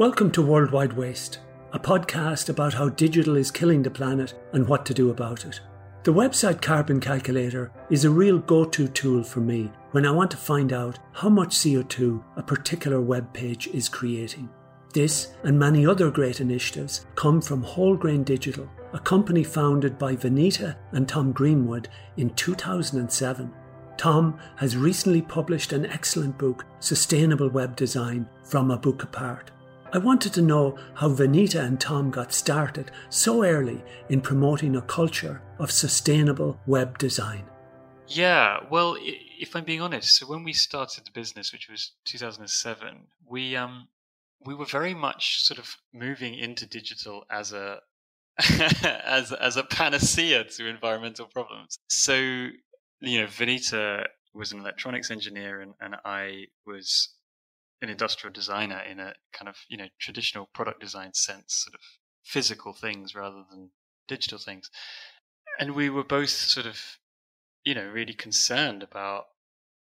Welcome to Worldwide Waste, a podcast about how digital is killing the planet and what to do about it. The website Carbon Calculator is a real go to tool for me when I want to find out how much CO2 a particular web page is creating. This and many other great initiatives come from Wholegrain Digital, a company founded by Vanita and Tom Greenwood in 2007. Tom has recently published an excellent book, Sustainable Web Design From a Book Apart. I wanted to know how Venita and Tom got started so early in promoting a culture of sustainable web design. Yeah, well, if I'm being honest, so when we started the business, which was 2007, we um we were very much sort of moving into digital as a as as a panacea to environmental problems. So, you know, Venita was an electronics engineer and, and I was an industrial designer in a kind of you know traditional product design sense, sort of physical things rather than digital things. And we were both sort of you know really concerned about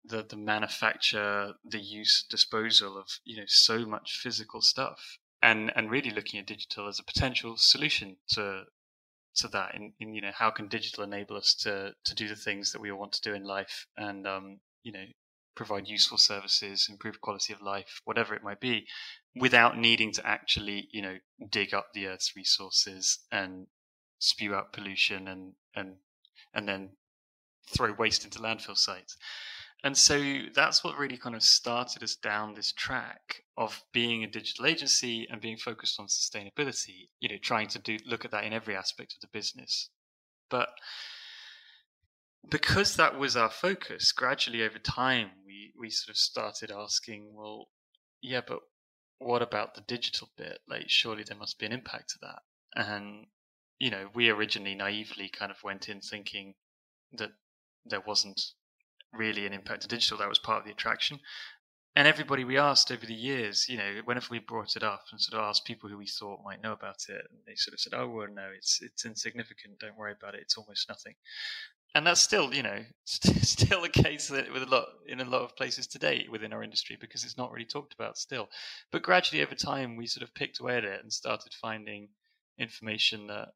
the the manufacture, the use, disposal of you know so much physical stuff, and and really looking at digital as a potential solution to to that. In, in you know how can digital enable us to to do the things that we want to do in life, and um, you know provide useful services, improve quality of life, whatever it might be, without needing to actually, you know, dig up the Earth's resources and spew out pollution and and and then throw waste into landfill sites. And so that's what really kind of started us down this track of being a digital agency and being focused on sustainability, you know, trying to do look at that in every aspect of the business. But because that was our focus, gradually over time, we, we sort of started asking, well, yeah, but what about the digital bit? Like, surely there must be an impact to that. And, you know, we originally naively kind of went in thinking that there wasn't really an impact to digital. That was part of the attraction. And everybody we asked over the years, you know, whenever we brought it up and sort of asked people who we thought might know about it, and they sort of said, "Oh, well, no, it's it's insignificant. Don't worry about it. It's almost nothing." And that's still, you know, st- still the case that with a lot in a lot of places today within our industry because it's not really talked about still. But gradually over time, we sort of picked away at it and started finding information that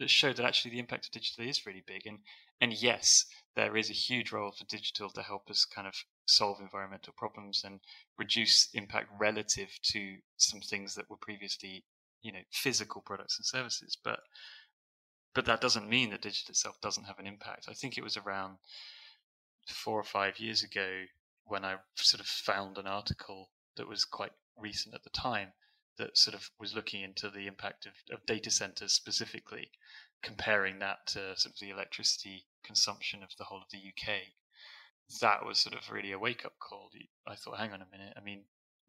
that showed that actually the impact of digital is really big. And and yes, there is a huge role for digital to help us kind of solve environmental problems and reduce impact relative to some things that were previously, you know, physical products and services. But but that doesn't mean that digital itself doesn't have an impact. I think it was around four or five years ago when I sort of found an article that was quite recent at the time that sort of was looking into the impact of, of data centers specifically, comparing that to sort of the electricity consumption of the whole of the UK. That was sort of really a wake up call. I thought, hang on a minute. I mean,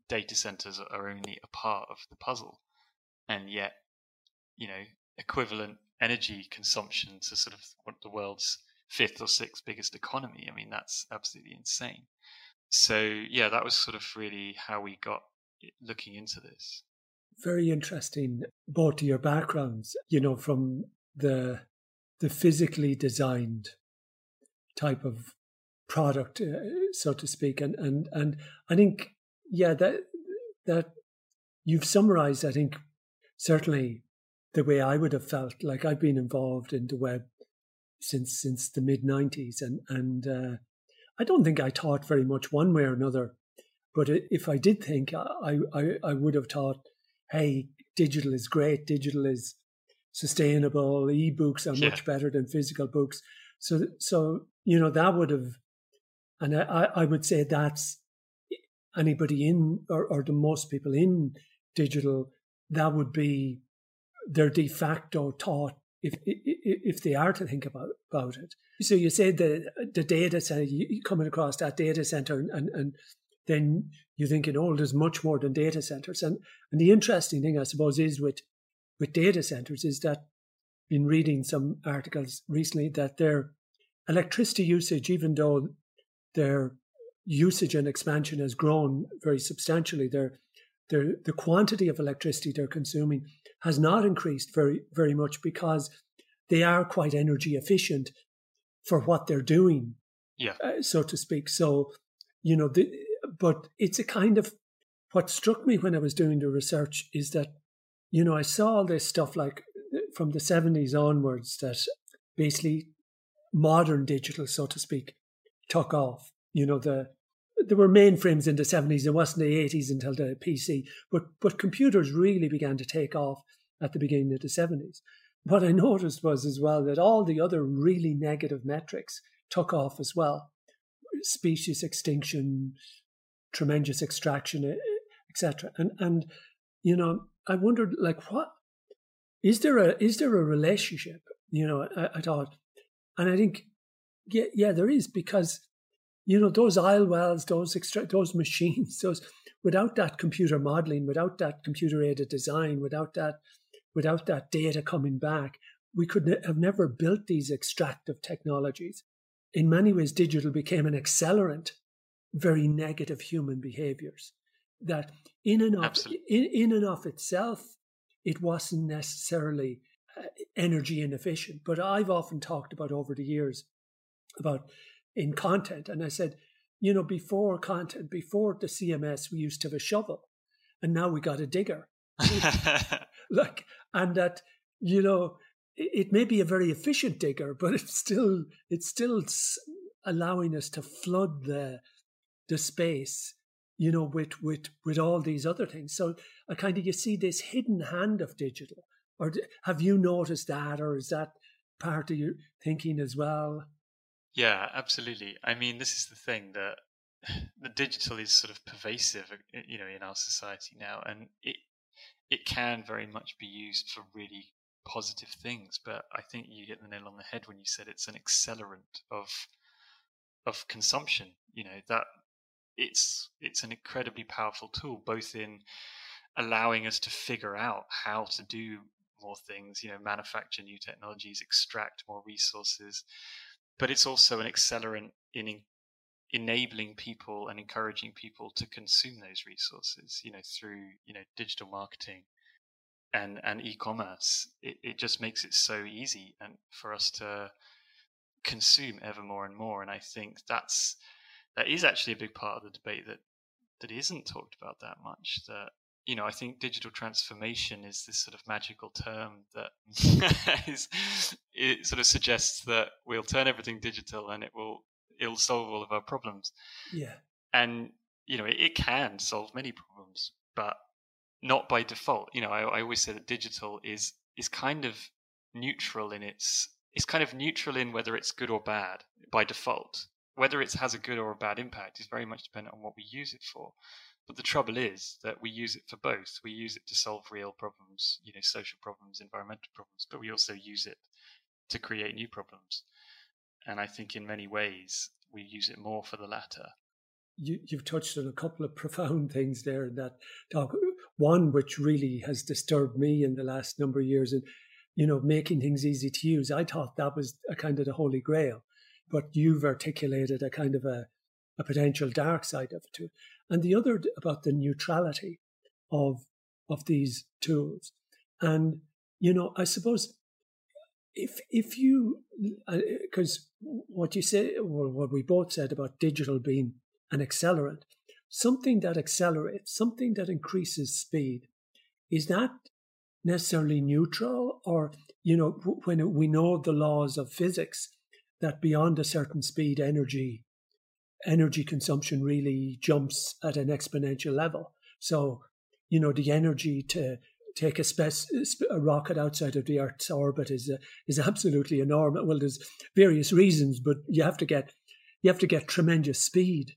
data centers are only a part of the puzzle, and yet, you know, equivalent energy consumption to sort of the world's fifth or sixth biggest economy. I mean, that's absolutely insane. So yeah, that was sort of really how we got looking into this. Very interesting, both to your backgrounds. You know, from the the physically designed type of product, uh, so to speak, and and and I think yeah that that you've summarized. I think certainly the way I would have felt. Like I've been involved in the web since since the mid '90s, and and uh, I don't think I taught very much one way or another. But if I did think, I I, I would have taught, hey, digital is great. Digital is sustainable. E-books are yeah. much better than physical books. So so you know that would have, and I I would say that's anybody in or, or the most people in digital that would be their de facto taught if if they are to think about about it. So you say the the data center, you coming across that data center, and, and, then you're thinking, oh, there's much more than data centers. And and the interesting thing, I suppose, is with with data centers is that been reading some articles recently that their electricity usage, even though their usage and expansion has grown very substantially, their their the quantity of electricity they're consuming has not increased very, very much because they are quite energy efficient for what they're doing, yeah. Uh, so to speak. So, you know, the, but it's a kind of what struck me when I was doing the research is that, you know, I saw all this stuff like from the 70s onwards that basically modern digital, so to speak, took off. You know, the there were mainframes in the 70s. It wasn't the 80s until the PC, but but computers really began to take off at the beginning of the 70s. What I noticed was as well that all the other really negative metrics took off as well. Species extinction, tremendous extraction, etc. And and you know, I wondered like what is there a is there a relationship? You know, I, I thought, and I think yeah, yeah, there is because you know those oil wells, those extra, those machines, those without that computer modeling, without that computer aided design, without that without that data coming back, we could ne- have never built these extractive technologies. In many ways, digital became an accelerant, very negative human behaviors. That in and of in, in and of itself, it wasn't necessarily uh, energy inefficient. But I've often talked about over the years about in content, and I said, you know, before content, before the CMS, we used to have a shovel, and now we got a digger. like, and that you know, it, it may be a very efficient digger, but it's still it's still allowing us to flood the the space you know, with with with all these other things. So I kind of you see this hidden hand of digital, or have you noticed that, or is that part of your thinking as well? Yeah, absolutely. I mean, this is the thing that the digital is sort of pervasive, uh, you know, in our society now, and it it can very much be used for really positive things. But I think you hit the nail on the head when you said it's an accelerant of of consumption. You know that it's it's an incredibly powerful tool, both in allowing us to figure out how to do more things, you know, manufacture new technologies, extract more resources, but it's also an accelerant in enabling people and encouraging people to consume those resources, you know, through, you know, digital marketing and, and e-commerce. It, it just makes it so easy and for us to consume ever more and more. And I think that's, that is actually a big part of the debate that that isn't talked about that much. That you know, I think digital transformation is this sort of magical term that is it sort of suggests that we'll turn everything digital and it will it'll solve all of our problems. Yeah, and you know, it, it can solve many problems, but not by default. You know, I, I always say that digital is is kind of neutral in its it's kind of neutral in whether it's good or bad by default whether it has a good or a bad impact is very much dependent on what we use it for. But the trouble is that we use it for both. We use it to solve real problems, you know, social problems, environmental problems, but we also use it to create new problems. And I think in many ways we use it more for the latter. You, have touched on a couple of profound things there in that talk. One which really has disturbed me in the last number of years, and you know, making things easy to use. I thought that was a kind of the holy grail but you've articulated a kind of a, a potential dark side of it too. And the other about the neutrality of of these tools. And you know, I suppose if if you because uh, what you say or what we both said about digital being an accelerant, something that accelerates, something that increases speed, is that necessarily neutral or you know when we know the laws of physics that beyond a certain speed, energy energy consumption really jumps at an exponential level. So, you know, the energy to take a, spec- a rocket outside of the Earth's orbit is uh, is absolutely enormous. Well, there's various reasons, but you have to get you have to get tremendous speed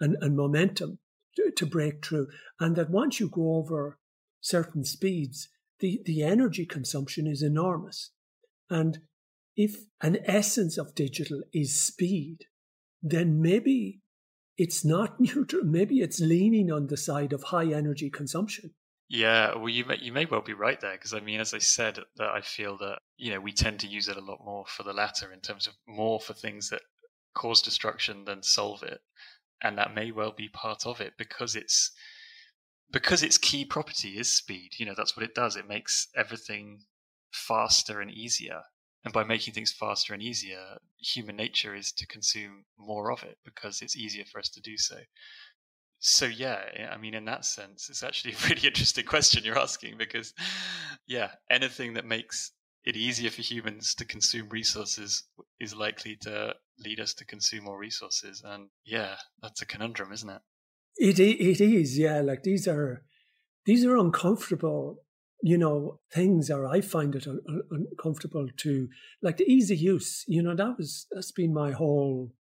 and, and momentum to, to break through, and that once you go over certain speeds, the the energy consumption is enormous, and if an essence of digital is speed, then maybe it's not neutral. Maybe it's leaning on the side of high energy consumption. Yeah, well, you may, you may well be right there because I mean, as I said, that I feel that you know we tend to use it a lot more for the latter in terms of more for things that cause destruction than solve it, and that may well be part of it because it's because its key property is speed. You know, that's what it does. It makes everything faster and easier, and by making things faster and easier, human nature is to consume more of it because it's easier for us to do so. So yeah, eh, I mean, in that sense, it's actually a really interesting question you're asking because, yeah, anything that makes it easier for humans to consume resources is likely to lead us to consume more resources, and yeah, that's a conundrum, isn't it? It it is, yeah. Like these are these are uncomfortable, you know, things, or I find it un- un- uncomfortable to like the easy use. You know, that was that's been my whole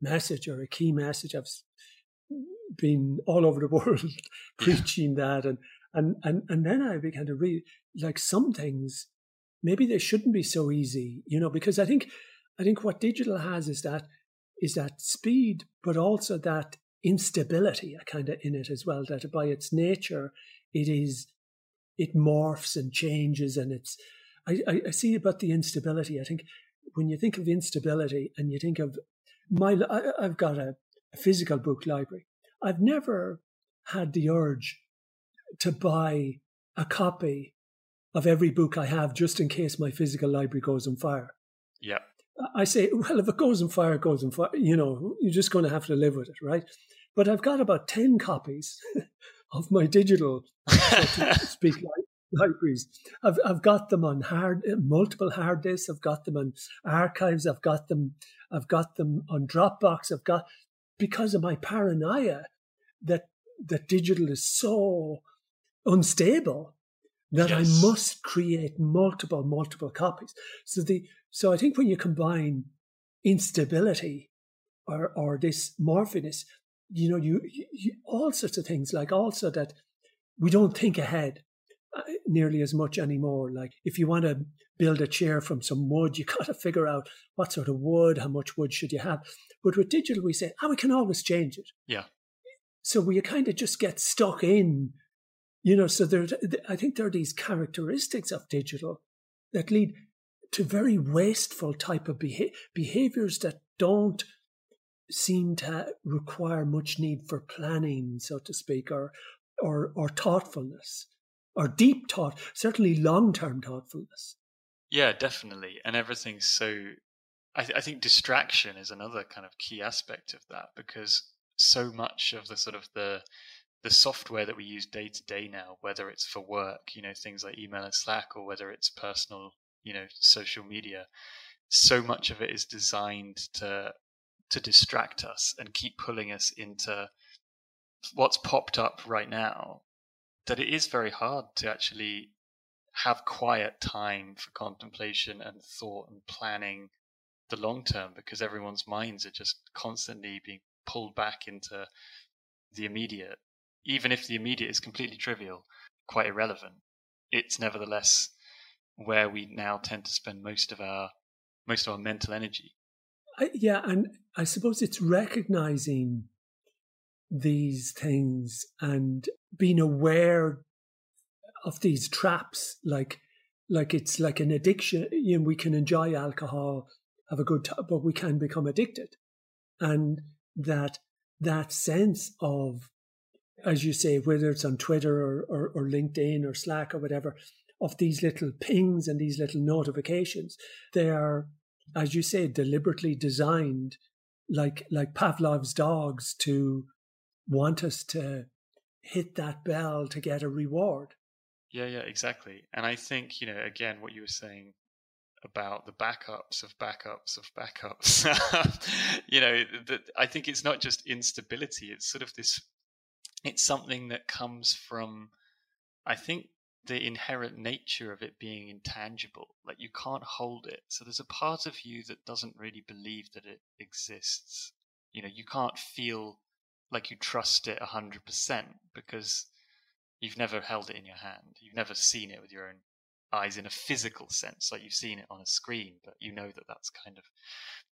message or a key message. I've been all over the world preaching that, and and and and then I began to read like some things. Maybe they shouldn't be so easy, you know, because I think I think what digital has is that is that speed, but also that instability uh, kind of in it as well. That by its nature, it is it morphs and changes, and it's. I, I, I see about the instability. I think when you think of instability and you think of my, I, have got a, a physical book library. I've never had the urge to buy a copy of every book I have just in case my physical library goes on fire. Yeah. I say, well, if it goes on fire, it goes on fire. You know, you're just going to have to live with it, right? But I've got about 10 copies of my digital, so speak, libraries. I've, I've got them on hard, multiple hard disks. I've got them on archives. I've got them, I've got them on Dropbox. I've got, because of my paranoia that, that digital is so unstable that yes. I must create multiple, multiple copies. So the, so I think when you combine instability or, or this morphiness you know, you, you, all sorts of things. Like also that we don't think ahead nearly as much anymore. Like if you want to build a chair from some wood, you got to figure out what sort of wood, how much wood should you have. But with digital, we say, oh, we can always change it. Yeah. So we kind of just get stuck in, you know. So there, I think there are these characteristics of digital that lead to very wasteful type of beha- behaviors that don't seem to require much need for planning, so to speak, or or or thoughtfulness, or deep thought, certainly long term thoughtfulness. Yeah, definitely, and everything's so. I, th- I think distraction is another kind of key aspect of that because so much of the sort of the the software that we use day to day now, whether it's for work, you know, things like email and Slack, or whether it's personal, you know, social media, so much of it is designed to to distract us and keep pulling us into what's popped up right now that it is very hard to actually have quiet time for contemplation and thought and planning the long term because everyone's minds are just constantly being pulled back into the immediate. Even if the immediate is completely trivial quite irrelevant it's nevertheless where we now tend to spend most of our most of our mental energy. I, yeah, and I suppose it's recognizing these things and being aware of these traps, like like it's like an addiction. You know, we can enjoy alcohol, have a good time, but we can become addicted, and that that sense of, as you say, whether it's on Twitter or, or, or LinkedIn or Slack or whatever, of these little pings and these little notifications, they are as you say, deliberately designed, like like Pavlov's dogs, to want us to hit that bell to get a reward. Yeah, yeah, exactly. And I think you know, again, what you were saying about the backups of backups of backups. you know, that I think it's not just instability; it's sort of this. It's something that comes from, I think, the inherent nature of it being intangible. Like you can't hold it. So there's a part of you that doesn't really believe that it exists. You know, you can't feel like you trust it 100% because you've never held it in your hand. You've never seen it with your own eyes in a physical sense. Like you've seen it on a screen, but you know that that's kind of,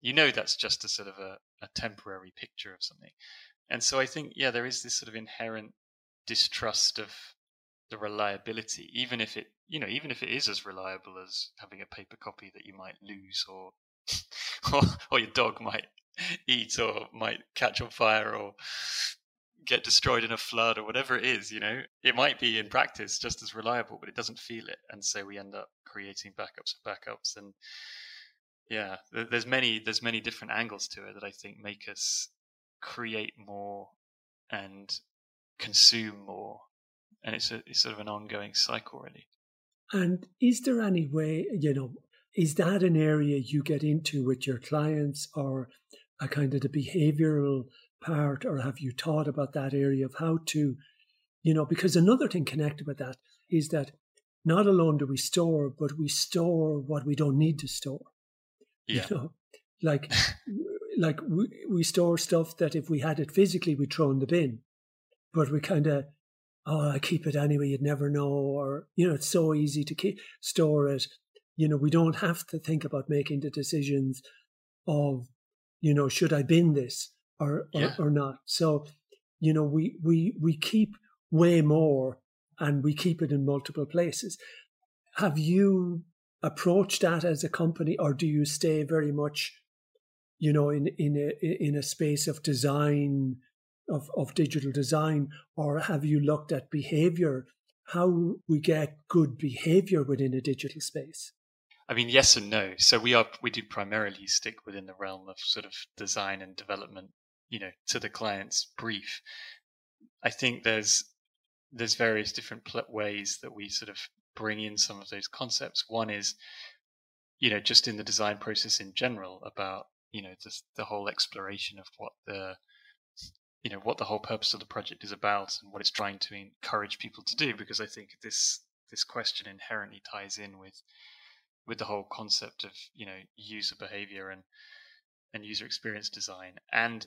you know, that's just a sort of a, a temporary picture of something. And so I think, yeah, there is this sort of inherent distrust of the reliability, even if it, you know, even if it is as reliable as having a paper copy that you might lose or, or, or your dog might eat or might catch on fire or get destroyed in a flood or whatever it is, you know, it might be in practice just as reliable, but it doesn't feel it. And so we end up creating backups of backups. And yeah, there's many, there's many different angles to it that I think make us create more and consume more, and it's a it's sort of an ongoing cycle, really. And is there any way, you know, is that an area you get into with your clients, or a kind of the behavioral part, or have you thought about that area of how to, you know, because another thing connected with that is that not alone do we store, but we store what we don't need to store. Yeah. You know, like like we, we store stuff that if we had it physically, we'd throw in the bin, but we kind of, oh, I keep it anyway. You'd never know, or you know, it's so easy to keep store it. You know, we don't have to think about making the decisions of, you know, should I bin this or or, Yeah. or not. So, you know, we we we keep way more, and we keep it in multiple places. Have you approached that as a company, or do you stay very much? you know, in in a in a space of design, of of digital design, or have you looked at behavior, how we get good behavior within a digital space? I mean, yes and no. So we are we do primarily stick within the realm of sort of design and development, you know, to the client's brief. I think there's there's various different pl- ways that we sort of bring in some of those concepts. One is, you know, just in the design process in general about you know just the whole exploration of what the you know what the whole purpose of the project is about and what it's trying to encourage people to do because i think this this question inherently ties in with with the whole concept of you know user behavior and and user experience design. And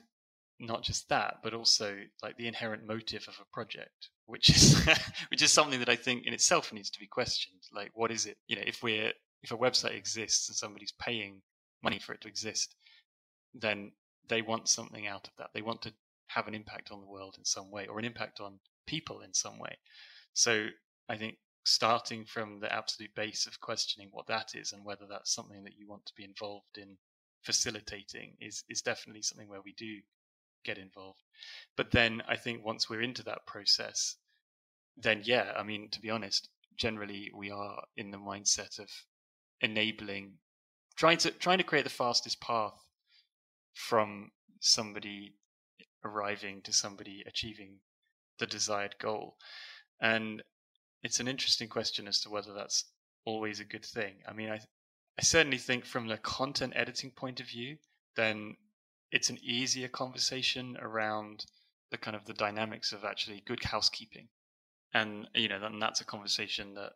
not just that but also like the inherent motive of a project which is which is something that i think in itself needs to be questioned. Like what is it? You know if we're if a website exists and somebody's paying money for it to exist then they want something out of that. They want to have an impact on the world in some way or an impact on people in some way. So i think starting from the absolute base of questioning what that is and whether that's something that you want to be involved in facilitating is is definitely something where we do get involved. But then i think once we're into that process then yeah i mean to be honest generally we are in the mindset of enabling trying to trying to create the fastest path from somebody arriving to somebody achieving the desired goal. And it's an interesting question as to whether that's always a good thing. I mean i i certainly think from the content editing point of view then it's an easier conversation around the kind of the dynamics of actually good housekeeping. And you know then that's a conversation that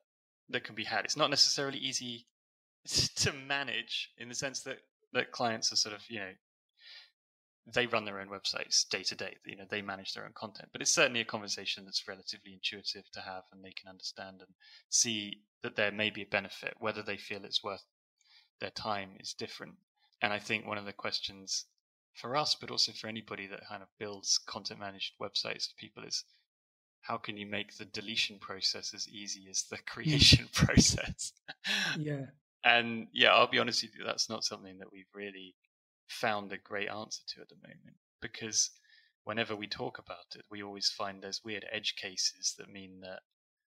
that can be had. It's not necessarily easy to manage in the sense that that clients are sort of you know they run their own websites day to day you know they manage their own content. But it's certainly a conversation that's relatively intuitive to have and they can understand and see that there may be a benefit. Whether they feel it's worth their time is different. And i think one of the questions for us but also for anybody that kind of builds content managed websites for people is how can you make the deletion process as easy as the creation process? Yeah, and yeah i'll be honest with you that's not something that we've really found a great answer to at the moment because whenever we talk about it we always find there's weird edge cases that mean that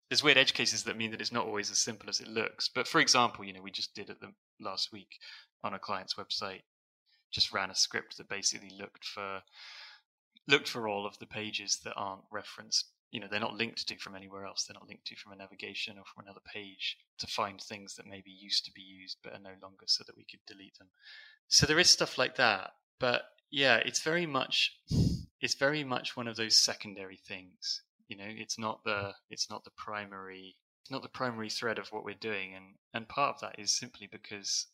there's weird edge cases that mean that it's not always as simple as it looks. But for example you know we just did it the last week on a client's website just ran a script that basically looked for looked for all of the pages that aren't referenced you know they're not linked to from anywhere else they're not linked to from a navigation or from another page to find things that maybe used to be used but are no longer so that we could delete them so there is stuff like that but yeah it's very much it's very much one of those secondary things you know? It's not the it's not the primary it's not the primary thread of what we're doing and and part of that is simply because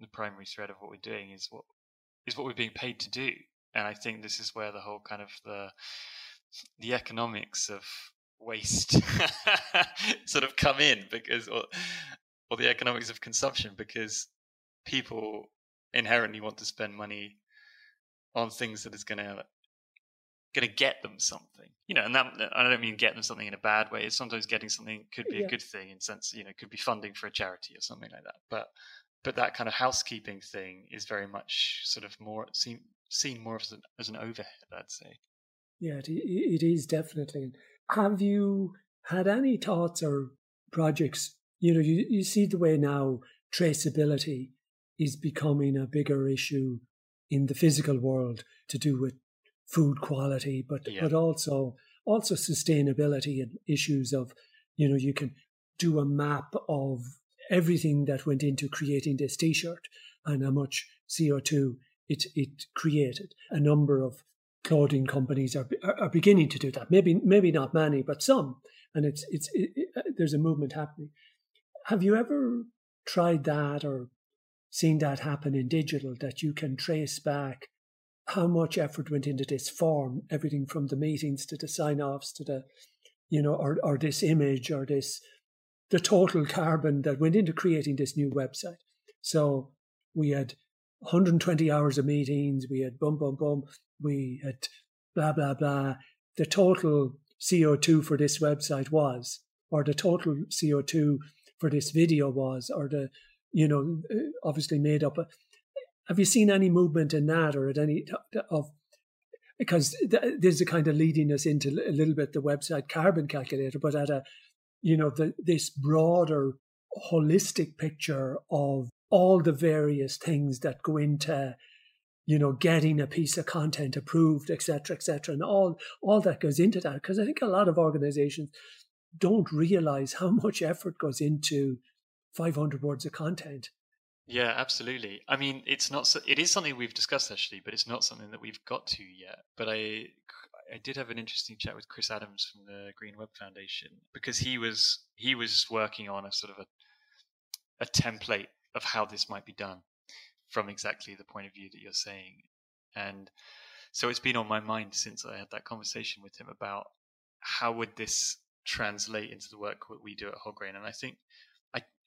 the primary thread of what we're doing is what is what we're being paid to do. And i think this is where the whole kind of the the economics of waste sort of come in because or, or the economics of consumption because people inherently want to spend money on things that is going to going to get them something you know and that i don't mean get them something in a bad way it's sometimes getting something could be Yeah. a good thing in sense you know could be funding for a charity or something like that but but that kind of housekeeping thing is very much sort of more seen seen more as an, as an overhead i'd say yeah, it, it is definitely. Have you had any thoughts or projects? You know, you, you see the way now traceability is becoming a bigger issue in the physical world to do with food quality, but Yeah. but also also sustainability and issues of, you know, you can do a map of everything that went into creating this t-shirt and how much CO2 it, it created. A number of clothing companies are, are beginning to do that. Maybe maybe not many, but some. And it's it's it, it, uh, there's a movement happening. Have you ever tried that or seen that happen in digital that you can trace back how much effort went into this form, everything from the meetings to the sign offs to the, you know, or, or this image or this, the total carbon that went into creating this new website. So we had 120 hours of meetings, we had boom, boom, boom, we had blah, blah, blah. The total CO2 for this website was, or the total CO2 for this video was, or the, you know, obviously made up. Have you seen any movement in that or at any of because there's a kind of leading us into a little bit the website carbon calculator, but at a you know the, this broader holistic picture of all the various things that go into you know getting a piece of content approved etc etc and all all that goes into that because i think a lot of organizations don't realize how much effort goes into 500 words of content yeah, absolutely. I mean, it's not. So, it is something we've discussed actually, but it's not something that we've got to yet. But I, I did have an interesting chat with Chris Adams from the Green Web Foundation because he was he was working on a sort of a a template of how this might be done from exactly the point of view that you're saying, and so it's been on my mind since I had that conversation with him about how would this translate into the work that we do at Wholegrain, and I think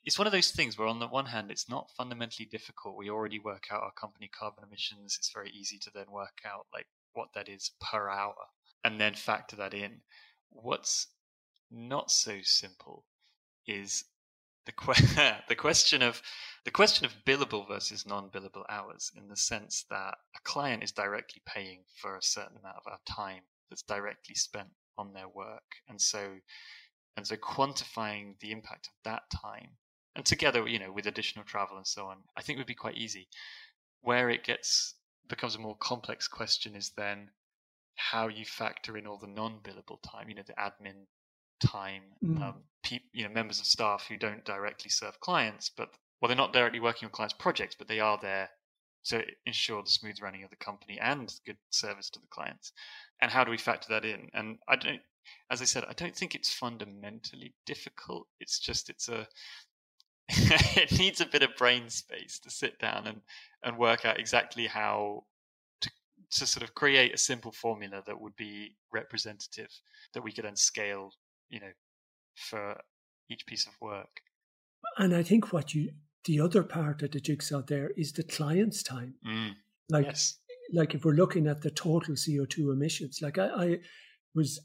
it's one of those things where on the one hand it's not fundamentally difficult. We already work out our company carbon emissions. It's very easy to then work out like what that is per hour and then factor that in. What's not so simple is the que- the question of the question of billable versus non-billable hours in the sense that a client is directly paying for a certain amount of our time that's directly spent on their work. And so and so quantifying the impact of that time and together, you know, with additional travel and so on, I think it would be quite easy. Where it gets becomes a more complex question is then how you factor in all the non-billable time, you know, the admin time, mm. um, pe- you know, members of staff who don't directly serve clients, but well, they're not directly working on clients' projects, but they are there to ensure the smooth running of the company and good service to the clients. And how do we factor that in? And I don't, as I said, I don't think it's fundamentally difficult. It's just it's a it needs a bit of brain space to sit down and, and work out exactly how to, to sort of create a simple formula that would be representative that we could then scale, you know, for each piece of work. And I think what you the other part of the jigsaw there is the client's time. Mm. Like yes. like if we're looking at the total CO two emissions, like I, I was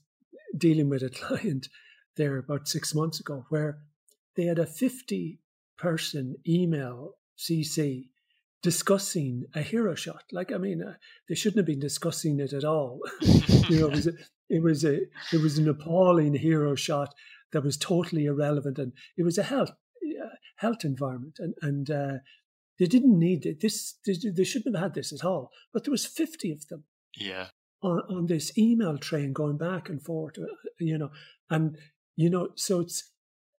dealing with a client there about six months ago where they had a 50 person email CC discussing a hero shot. Like, I mean, uh, they shouldn't have been discussing it at all. you know, it was, a, it was a it was an appalling hero shot that was totally irrelevant, and it was a health uh, health environment, and and uh, they didn't need it. This they, they shouldn't have had this at all. But there was fifty of them. Yeah. On, on this email train going back and forth, uh, you know, and you know, so it's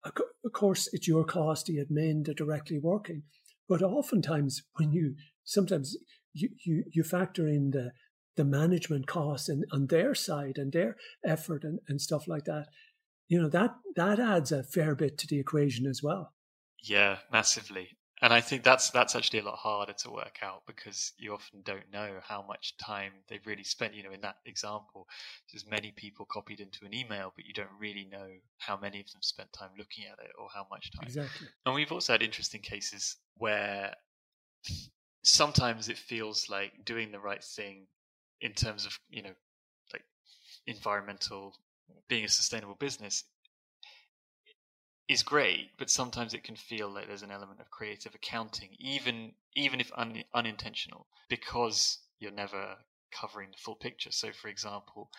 of course, it's your cost, the admin, the directly working. But oftentimes, when you sometimes you, you, you factor in the the management costs and on their side and their effort and, and stuff like that, you know that that adds a fair bit to the equation as well. Yeah, massively and I think that's that's actually a lot harder to work out because you often don't know how much time they've really spent. You know, in that example, there's many people copied into an email, but you don't really know how many of them spent time looking at it or how much time. Exactly. And we've also had interesting cases where sometimes it feels like doing the right thing in terms of you know like environmental being a sustainable business is great, but sometimes it can feel like there's an element of creative accounting, even even if un, unintentional, because you're never covering the full picture. So, for example,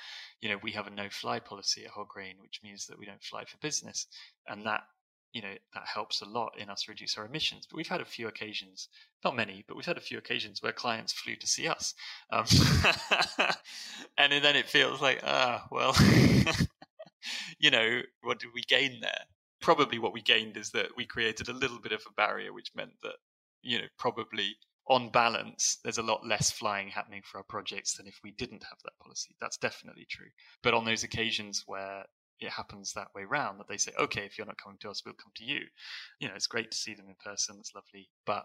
you know we have a no-fly policy at Wholegrain, which means that we don't fly for business, and that you know that helps a lot in us reduce our emissions. But we've had a few occasions, not many, but we've had a few occasions where clients flew to see us, um, and then it feels like ah well, you know what did we gain there? Probably what we gained is that we created a little bit of a barrier, which meant that you know probably on balance, there's a lot less flying happening for our projects than if we didn't have that policy. That's definitely true. But on those occasions where it happens that way round, that they say, okay, if you're not coming to us, we'll come to you. You know, it's great to see them in person. It's lovely, but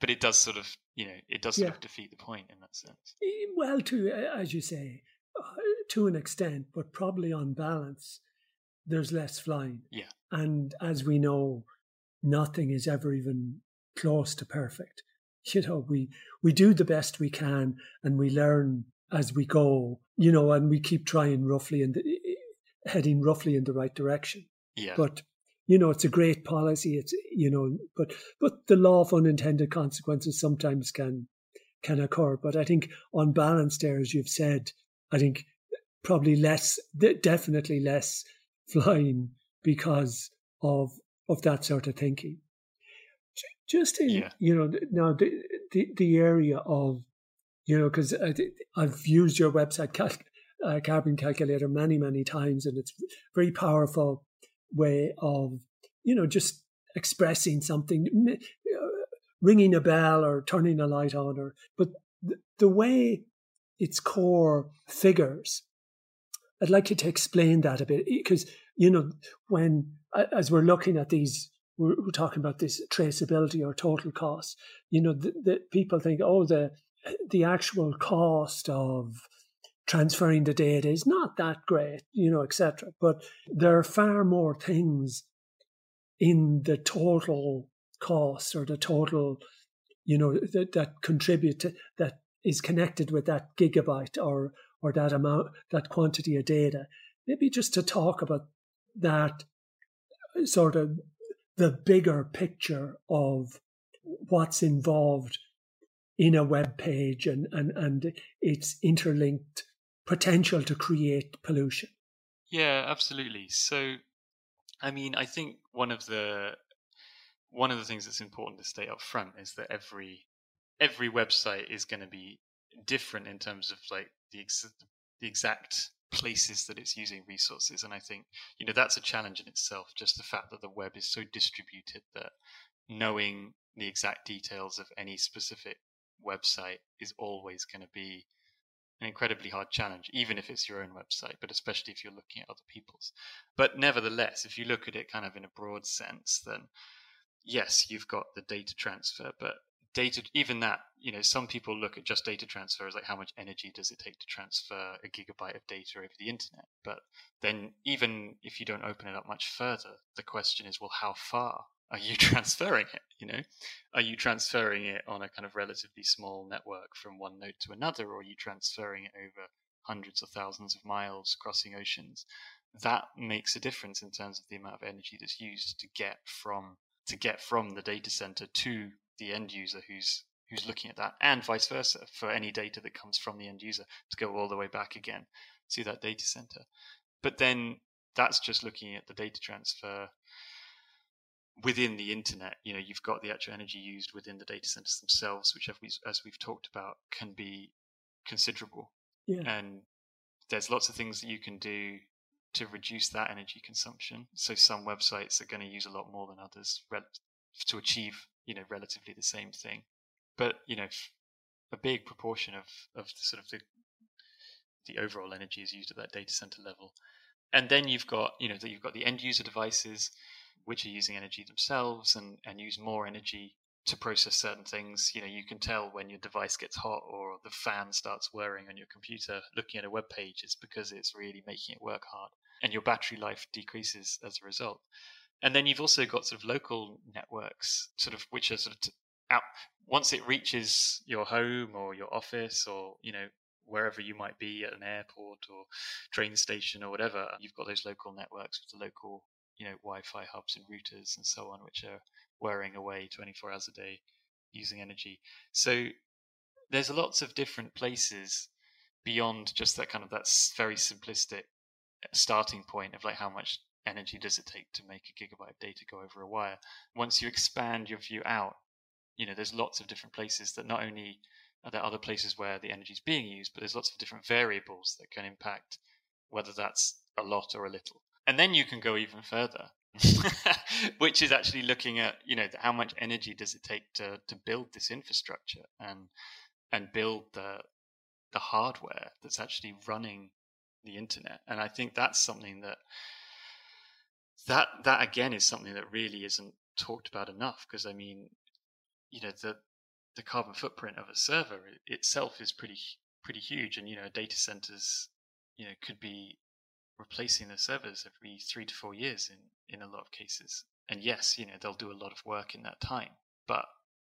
but it does sort of, you know, it does sort yeah. of defeat the point in that sense. Well, to as you say, uh, to an extent, but probably on balance, there's less flying. Yeah, and as we know, nothing is ever even close to perfect. You know, we we do the best we can, and we learn as we go. You know, and we keep trying roughly and heading roughly in the right direction. Yeah. But you know, it's a great policy. It's you know, but but the law of unintended consequences sometimes can can occur. But I think on balance, there, as you've said, I think probably less, definitely less flying because of of that sort of thinking. Just in, yeah. you know, now the, the, the area of, you know, because I've used your website, cal- uh, Carbon Calculator, many, many times, and it's very powerful way of, you know, just expressing something, uh, ringing a bell or turning a light on, or, but the, the way its core figures, I'd like you to explain that a bit because, you know, when, as we're looking at these we're, we're talking about this traceability or total cost. You know, the, the people think, oh, the the actual cost of transferring the data is not that great, you know, etc. But there are far more things in the total cost or the total, you know, that, that contribute to, that is connected with that gigabyte or or that amount, that quantity of data. Maybe just to talk about that sort of the bigger picture of what's involved in a web page and, and, and its interlinked potential to create pollution. Yeah, absolutely. So, I mean, I think one of the one of the things that's important to state up front is that every every website is going to be different in terms of like the ex- the exact places that it's using resources. And I think, you know, that's a challenge in itself, just the fact that the web is so distributed that knowing the exact details of any specific website is always going to be an incredibly hard challenge, even if it's your own website, but especially if you're looking at other people's. But nevertheless, if you look at it kind of in a broad sense, then yes, you've got the data transfer, but data even that you know some people look at just data transfer as like how much energy does it take to transfer a gigabyte of data over the internet? But then even if you don't open it up much further the question is well how far are you transferring it you know? Are you transferring it on a kind of relatively small network from one node to another or are you transferring it over hundreds of thousands of miles crossing oceans? That makes a difference in terms of the amount of energy that's used to get from to get from the data center to the end user who's who's looking at that, and vice versa for any data that comes from the end user to go all the way back again to that data center. But then that's just looking at the data transfer within the internet. You know, you've got the actual energy used within the data centers themselves, which, as we've talked about, can be considerable. Yeah. And there's lots of things that you can do to reduce that energy consumption. So some websites are going to use a lot more than others to achieve you know relatively the same thing. But you know a big proportion of of the, sort of the the overall energy is used at that data center level. And then you've got you know that you've got the end user devices which are using energy themselves and and use more energy to process certain things. You know you can tell when your device gets hot or the fan starts whirring on your computer looking at a web page it's because it's really making it work hard and your battery life decreases as a result and then you've also got sort of local networks, sort of which are sort of out once it reaches your home or your office or you know wherever you might be at an airport or train station or whatever. You've got those local networks with the local you know Wi-Fi hubs and routers and so on, which are wearing away 24 hours a day using energy. So there's lots of different places beyond just that kind of that very simplistic uh, starting point of like how much energy does it take to make a gigabyte of data go over a wire? Once you expand your view out, you know, there's lots of different places that not only are there other places where the energy is being used, but there's lots of different variables that can impact whether that's a lot or a little. And then you can go even further, which is actually looking at, you know, how much energy does it take to, to build this infrastructure and and build the the hardware that's actually running the internet. And I think that's something that that that again is something that really isn't talked about enough because I mean, you know, the the carbon footprint of a server itself is pretty pretty huge, and you know, data centers, you know, could be replacing their servers every three to four years in in a lot of cases. And yes, you know, they'll do a lot of work in that time, but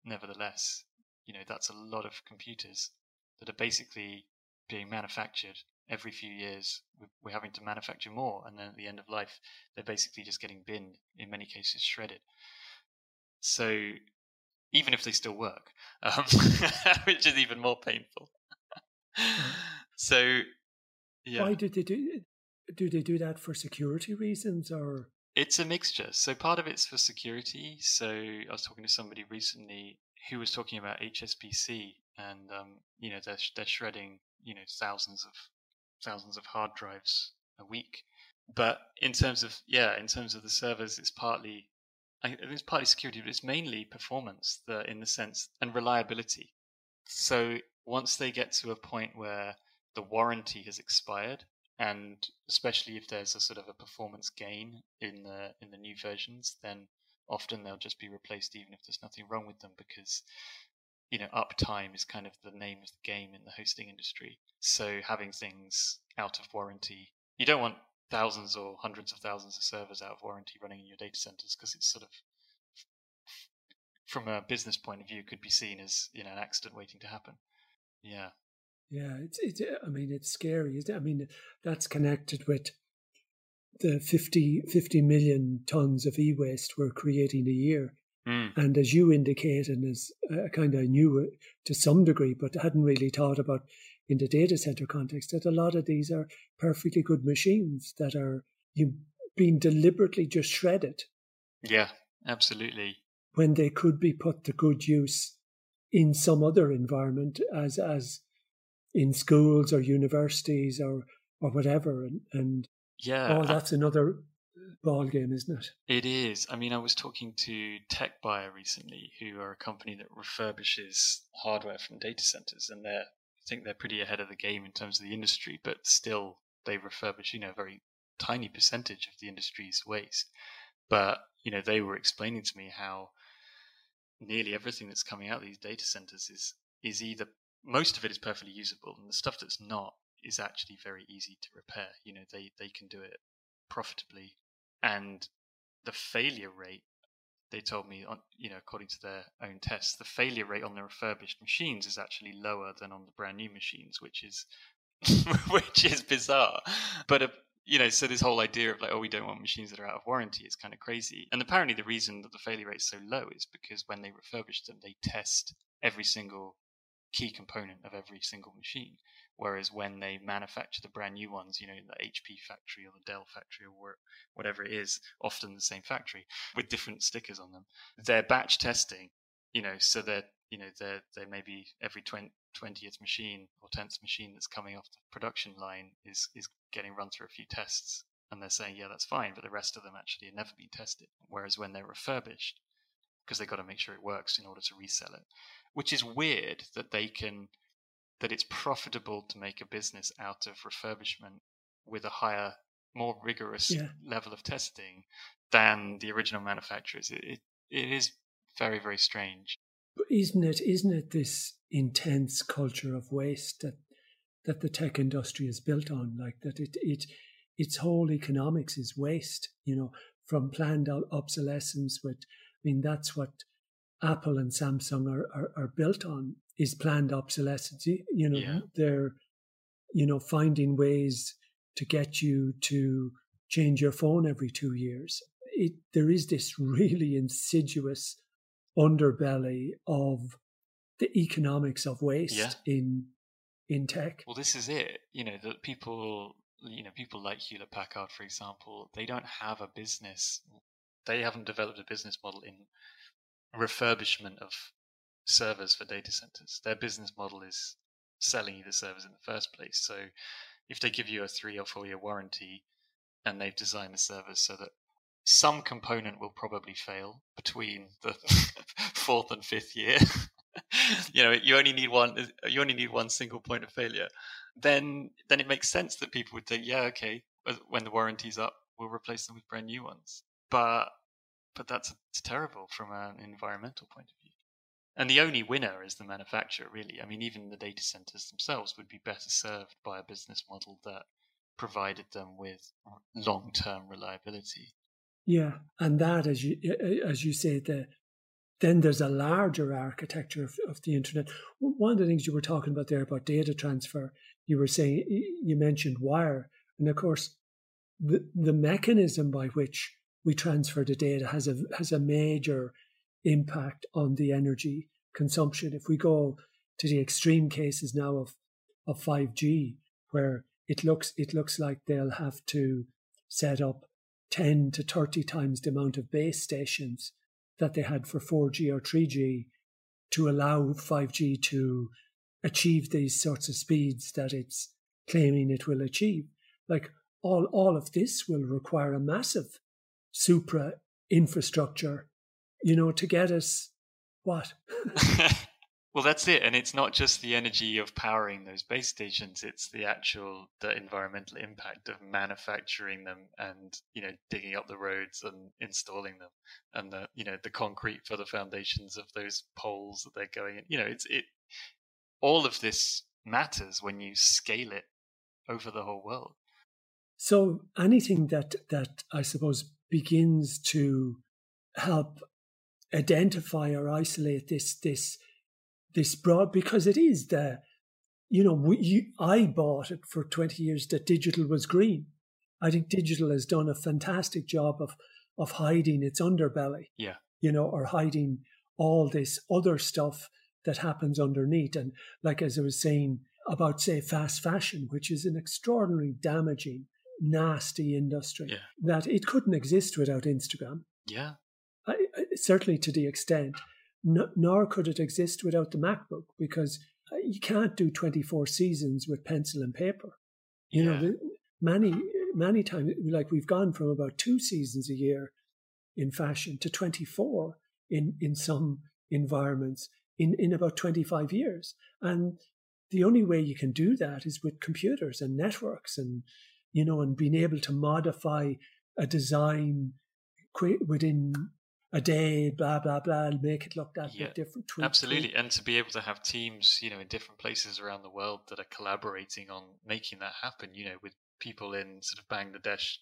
nevertheless, you know, that's a lot of computers that are basically being manufactured every few years we're having to manufacture more and then at the end of life they're basically just getting binned in many cases shredded. So even if they still work um, which is even more painful. So yeah. Why did they do do they do that for security reasons or? It's a mixture. So part of it's for security. So i was talking to somebody recently who was talking about hsbc and um, you know they're, they're shredding you know thousands of thousands of hard drives a week. But in terms of yeah, in terms of the servers, it's partly I think it's partly security, but it's mainly performance the, in the sense and reliability. So once they get to a point where the warranty has expired, and especially if there's a sort of a performance gain in the in the new versions, then often they'll just be replaced even if there's nothing wrong with them because you know, uptime is kind of the name of the game in the hosting industry. So having things out of warranty, you don't want thousands or hundreds of thousands of servers out of warranty running in your data centers because it's sort of from a business point of view could be seen as you know an accident waiting to happen yeah yeah it's it's i mean it's scary isn't it? i mean that's connected with the 50 50 million tons of e-waste we're creating a year Mm. And as you indicate, and as I kind of knew it to some degree, but hadn't really thought about in the data center context, that a lot of these are perfectly good machines that are you being deliberately just shredded. Yeah, absolutely. When they could be put to good use in some other environment, as as in schools or universities or or whatever, and, and yeah, oh, that's another ball game, isn't it? It is. I mean, I was talking to TechBuyer recently, who are a company that refurbishes hardware from data centers, and they I think they're pretty ahead of the game in terms of the industry, but still they refurbish, you know, a very tiny percentage of the industry's waste. But you know, they were explaining to me how nearly everything that's coming out of these data centers is is either most of it is perfectly usable, and the stuff that's not is actually very easy to repair. You know, they they can do it profitably and the failure rate they told me you know according to their own tests the failure rate on the refurbished machines is actually lower than on the brand new machines which is which is bizarre. But uh, you know so this whole idea of like oh we don't want machines that are out of warranty is kind of crazy. And apparently the reason that the failure rate is so low is because when they refurbish them they test every single key component of every single machine Whereas when they manufacture the brand new ones, you know, the HP factory or the Dell factory or whatever it is, often the same factory with different stickers on them, they're batch testing, you know, so that, you know, they're, they maybe every 20, 20th machine or 10th machine that's coming off the production line is, is getting run through a few tests. And they're saying, yeah, that's fine, but the rest of them actually have never been tested. Whereas when they're refurbished, because they've got to make sure it works in order to resell it, which is weird that they can that it's profitable to make a business out of refurbishment with a higher, more rigorous yeah. level of testing than the original manufacturers. It, it, it is very, very strange. But isn't it? Isn't it this intense culture of waste that that the tech industry is built on? Like that, it it its whole economics is waste. You know, from planned obsolescence. With I mean, that's what Apple and Samsung are, are, are built on is planned obsolescence. You know, yeah. they're, you know, finding ways to get you to change your phone every two years. It, there is this really insidious underbelly of the economics of waste yeah. in in tech. Well, this is it. You know that people you know, people like Hewlett Packard, for example, they don't have a business. They haven't developed a business model in refurbishment of servers for data centers. Their business model is selling you the servers in the first place. So if they give you a three or four year warranty and they've designed the servers so that some component will probably fail between the fourth and fifth year. you know, you only need one. You only need one single point of failure. Then, then it makes sense that people would think, yeah, okay, when the warranty's up, we'll replace them with brand new ones. But, but that's terrible from an environmental point of view. And the only winner is the manufacturer, really. I mean, even the data centers themselves would be better served by a business model that provided them with long-term reliability. Yeah, and that, as you as you say, the then there's a larger architecture of, of the internet. One of the things you were talking about there about data transfer, you were saying you mentioned wire, and of course, the the mechanism by which we transfer the data has a has a major impact on the energy consumption. If we go to the extreme cases now of of 5G, where it looks it looks like they'll have to set up 10 to 30 times the amount of base stations that they had for 4G or 3G to allow 5G to achieve these sorts of speeds that it's claiming it will achieve. Like all, all of this will require a massive supra infrastructure, you know, to get us what? Well, that's it, and it's not just the energy of powering those base stations; it's the actual the environmental impact of manufacturing them and you know digging up the roads and installing them, and the you know the concrete for the foundations of those poles that they're going in. You know, it's it. All of this matters when you scale it over the whole world. So anything that that I suppose begins to help identify or isolate this this this broad because it is the you know we, you, i bought it for 20 years that digital was green. I think digital has done a fantastic job of of hiding its underbelly yeah. you know or hiding all this other stuff that happens underneath. And like as i was saying about say fast fashion which is an extraordinarily damaging nasty industry yeah. that it couldn't exist without instagram. Yeah certainly to the extent nor could it exist without the MacBook because uh, you can't do 24 seasons with pencil and paper. You yeah. know, many, many times, like we've gone from about two seasons a year in fashion to 24 in, in some environments in, in about 25 years. And the only way you can do that is with computers and networks and, you know, and being able to modify a design within a day, blah blah blah, and make it look that yeah, bit different. Tweak, absolutely, tweak. and to be able to have teams, you know, in different places around the world that are collaborating on making that happen. You know, with people in sort of Bangladesh,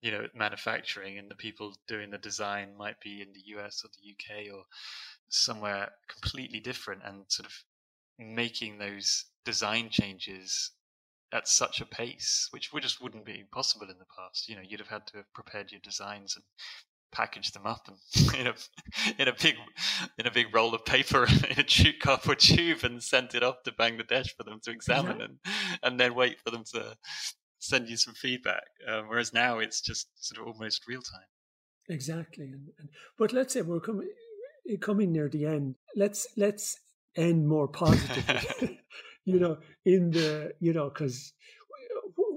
you know, manufacturing, and the people doing the design might be in the US or the UK or somewhere completely different, and sort of making those design changes at such a pace, which would just wouldn't be possible in the past. You know, you'd have had to have prepared your designs and packaged them up and in a in a big in a big roll of paper in a tube cardboard tube and sent it off to Bangladesh for them to examine yeah. and and then wait for them to send you some feedback. Um, whereas now it's just sort of almost real time. Exactly, and, and, but let's say we're coming coming near the end. Let's let's end more positively. you know, in the you know because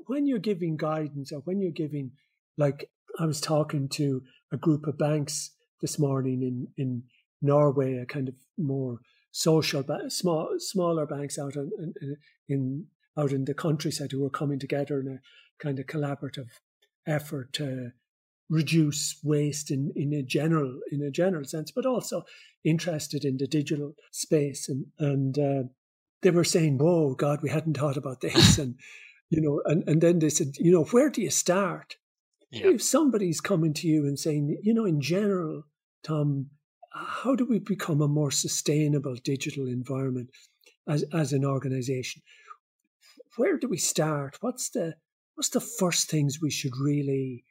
when you're giving guidance or when you're giving like I was talking to a group of banks this morning in, in Norway, a kind of more social, small, smaller banks out in, in, in out in the countryside who were coming together in a kind of collaborative effort to reduce waste in, in a general in a general sense, but also interested in the digital space and and uh, they were saying, "Whoa, God, we hadn't thought about this," and you know, and and then they said, you know, where do you start? Yeah. If somebody's coming to you and saying, you know, in general, Tom, how do we become a more sustainable digital environment as, as an organization? Where do we start? What's the what's the first things we should really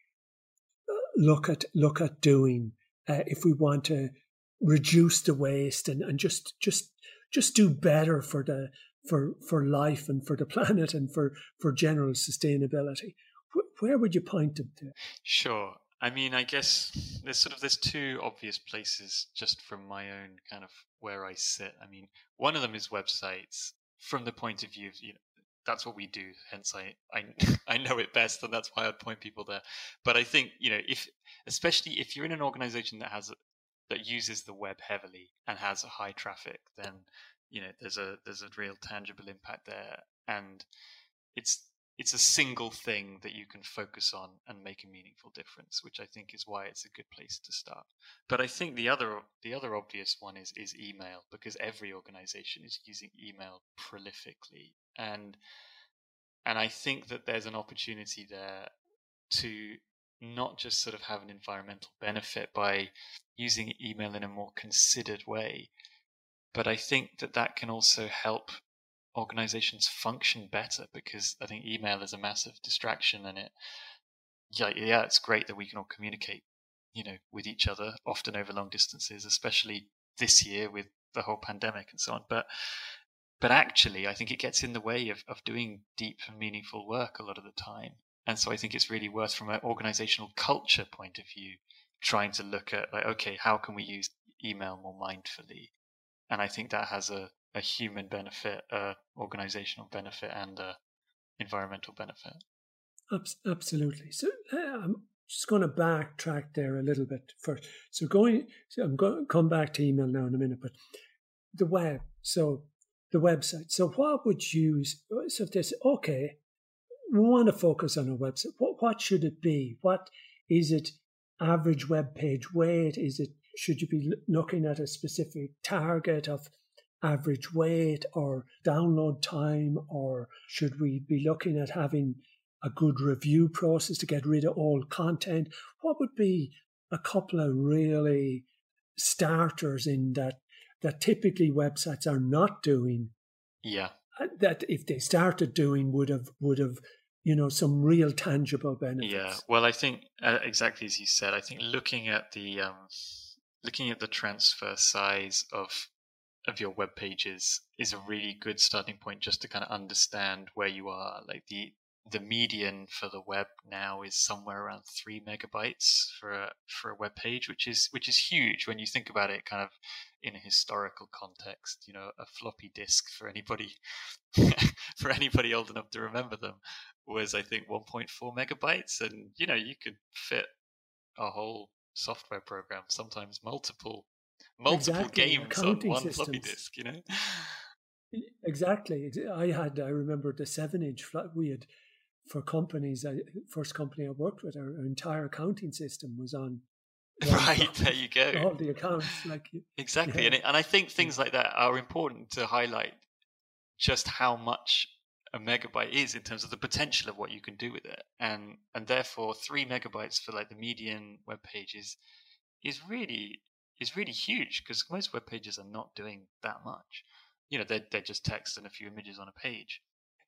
uh, look at look at doing uh, if we want to reduce the waste and, and just just just do better for the for for life and for the planet and for for general sustainability where would you point them to? Sure. I mean i guess there's sort of there's two obvious places just from my own kind of where i sit. I mean one of them is websites. From the point of view of you know that's what we do hence i i, I know it best and that's why i'd point people there. But i think you know if especially if you're in an organization that has that uses the web heavily and has a high traffic then you know there's a there's a real tangible impact there. And it's it's a single thing that you can focus on and make a meaningful difference which i think is why it's a good place to start. But i think the other the other obvious one is is email because every organization is using email prolifically. And and i think that there's an opportunity there to not just sort of have an environmental benefit by using email in a more considered way but I think that that can also help organizations function better because I think email is a massive distraction and it, yeah, yeah, it's great that we can all communicate, you know, with each other, often over long distances, especially this year with the whole pandemic and so on. But, but actually, I think it gets in the way of, of doing deep and meaningful work a lot of the time. And so I think it's really worth, from an organizational culture point of view, trying to look at like, okay, how can we use email more mindfully? and I think that has a, a human benefit, a organizational benefit, and a environmental benefit. Absolutely. So uh, I'm just going to backtrack there a little bit first. So going, so I'm going to come back to email now in a minute, but the web. So the website. So what would you? So if this okay, we want to focus on a website. What what should it be? What is it? Average web page weight? Is it should you be looking at a specific target of average weight or download time, or should we be looking at having a good review process to get rid of old content? What would be a couple of really starters in that that typically websites are not doing? Yeah. That if they started doing would have would have you know some real tangible benefits. Yeah. Well, I think uh, exactly as you said. I think looking at the um, looking at the transfer size of of your web pages is a really good starting point just to kind of understand where you are. Like the the median for the web now is somewhere around three megabytes for a for a web page, which is which is huge when you think about it, kind of in a historical context. You know, a floppy disk for anybody for anybody old enough to remember them was I think 1.4 megabytes, and you know you could fit a whole software program, sometimes multiple multiple exactly. games on one systems. floppy disk, you know. Exactly. I had I remember the seven inch we had for companies. I, first company I worked with, our, our entire accounting system was on. Right there, you go. All the accounts, like exactly, yeah. and it, and I think things like that are important to highlight just how much a megabyte is in terms of the potential of what you can do with it, and and therefore three megabytes for like the median web page is is really is really huge because most web pages are not doing that much. You know, they're they're just text and a few images on a page.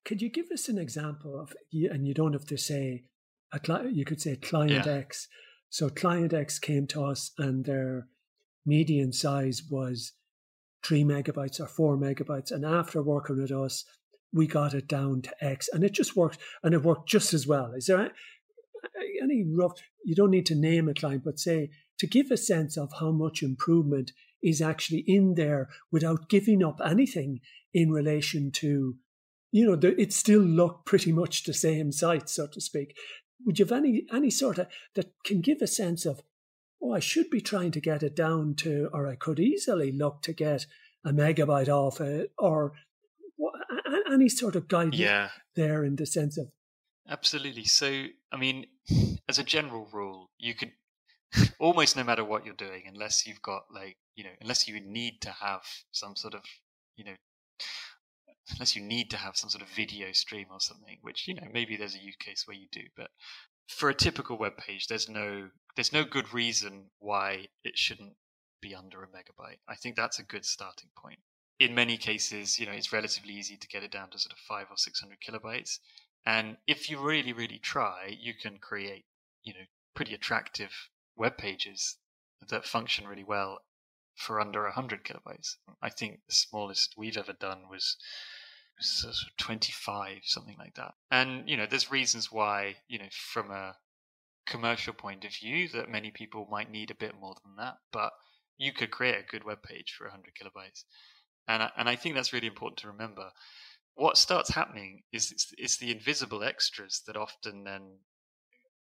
Could you give us an example of, and you don't have to say, a cli- you could say client yeah. X. So client X came to us and their median size was three megabytes or four megabytes. And after working with us, we got it down to X, and it just worked, and it worked just as well. Is there any rough? You don't need to name a client, but say to give a sense of how much improvement is actually in there without giving up anything in relation to, you know, the, it still looked pretty much the same site, so to speak. Would you have any any sort of that can give a sense of, oh, I should be trying to get it down to, or I could easily look to get a megabyte off it, or any sort of guidance yeah. there in the sense of absolutely so i mean as a general rule you could almost no matter what you're doing unless you've got like you know unless you need to have some sort of you know unless you need to have some sort of video stream or something which you know maybe there's a use case where you do but for a typical web page there's no there's no good reason why it shouldn't be under a megabyte i think that's a good starting point in many cases, you know, it's relatively easy to get it down to sort of five or six hundred kilobytes. And if you really, really try, you can create, you know, pretty attractive web pages that function really well for under 100 kilobytes. I think the smallest we've ever done was sort 25, something like that. And, you know, there's reasons why, you know, from a commercial point of view, that many people might need a bit more than that. But you could create a good web page for 100 kilobytes. And I, and I think that's really important to remember. What starts happening is it's, it's the invisible extras that often then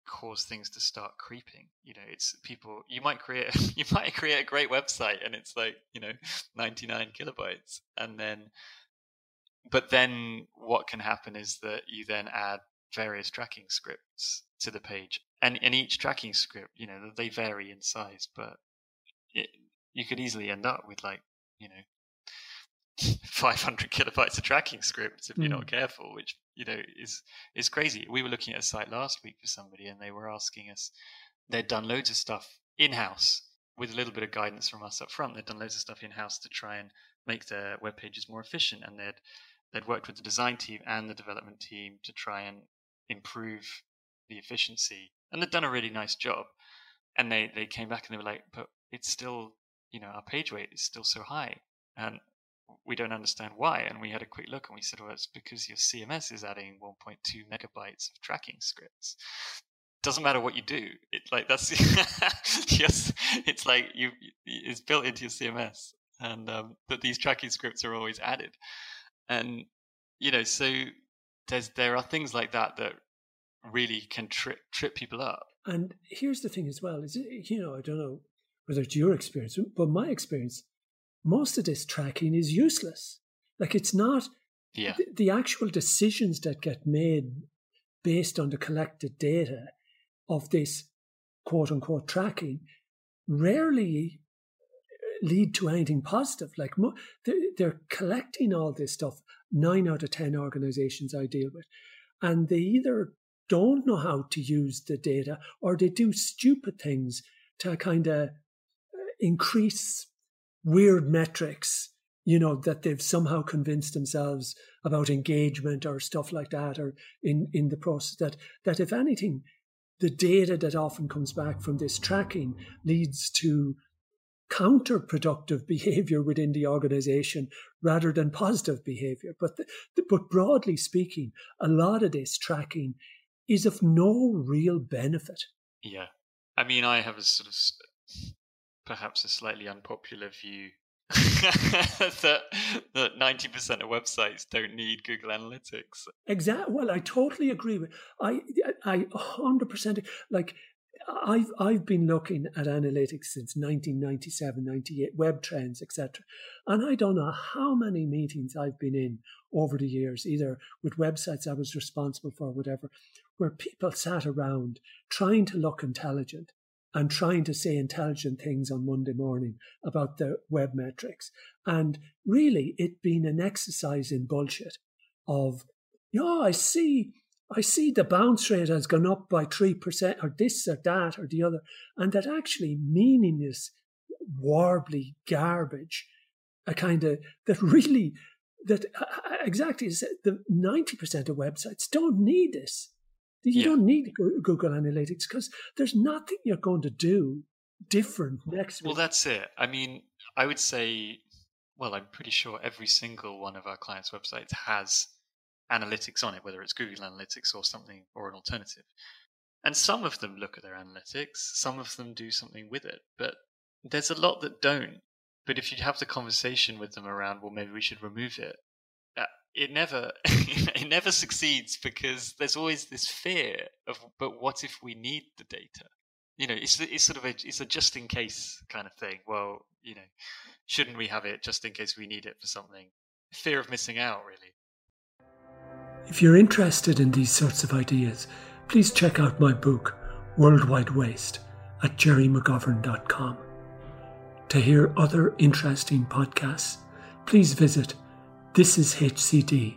cause things to start creeping. You know, it's people. You might create you might create a great website, and it's like you know, 99 kilobytes, and then but then what can happen is that you then add various tracking scripts to the page and in each tracking script you know they vary in size but it, you could easily end up with like you know 500 kilobytes of tracking scripts if you're not hmm. careful which you know is is crazy. We were looking at a site last week for somebody and they were asking us they'd done loads of stuff in house with a little bit of guidance from us up front. They'd done loads of stuff in house to try and make their web pages more efficient and they'd they'd worked with the design team and the development team to try and improve the efficiency, and they'd done a really nice job. And they they came back and they were like, but it's still, you know, our page weight is still so high, and we don't understand why. And we had a quick look and we said, well, it's because your CMS is adding 1.2 megabytes of tracking scripts. Doesn't matter what you do. It like that's just it's like you it's built into your CMS, and um, these tracking scripts are always added and you know so there's there are things like that that really can trip trip people up and here's the thing as well is you know i don't know whether it's your experience but my experience most of this tracking is useless like it's not yeah. the, the actual decisions that get made based on the collected data of this quote unquote tracking rarely lead to anything positive. Like they're collecting all this stuff. Nine out of ten organizations I deal with, and they either don't know how to use the data or they do stupid things to kind of uh, increase weird metrics you know that they've somehow convinced themselves about engagement or stuff like that or in in the process that that if anything the data that often comes back from this tracking leads to counterproductive behavior within the organization rather than positive behavior. But, the, the, but broadly speaking, a lot of this tracking is of no real benefit. Yeah. I mean, I have a sort of perhaps a slightly unpopular view that that ninety percent of websites don't need Google Analytics. Exactly. Well, I totally agree with. I I hundred percent like I've I've been looking at analytics since 1997, 98, web trends, etc. And I don't know how many meetings I've been in over the years, either with websites I was responsible for, whatever, where people sat around trying to look intelligent and trying to say intelligent things on Monday morning about the web metrics. And really, it being an exercise in bullshit of, yeah, I see I see the bounce rate has gone up by 3% or this or that or the other, and that actually meaningless, warbly garbage, a kind of, that really, that uh, uh, exactly the 90% of websites don't need this. You yeah. don't need Google Analytics because there's nothing you're going to do different next week. Well, that's it. I mean, I would say, well, I'm pretty sure every single one of our clients' websites has analytics on it, whether it's Google Analytics or something or an alternative. And some of them look at their analytics, some of them do something with it, but there's a lot that don't. But if you have the conversation with them around, well, maybe we should remove it, it never it never succeeds because there's always this fear of, but what if we need the data? You know, it's it's sort of a it's a just in case kind of thing. Well, you know, shouldn't we have it just in case we need it for something? Fear of missing out, really. If you're interested in these sorts of ideas, please check out my book, Worldwide Waste, at gerrymcgovern.com. To hear other interesting podcasts, please visit thisishcd.com.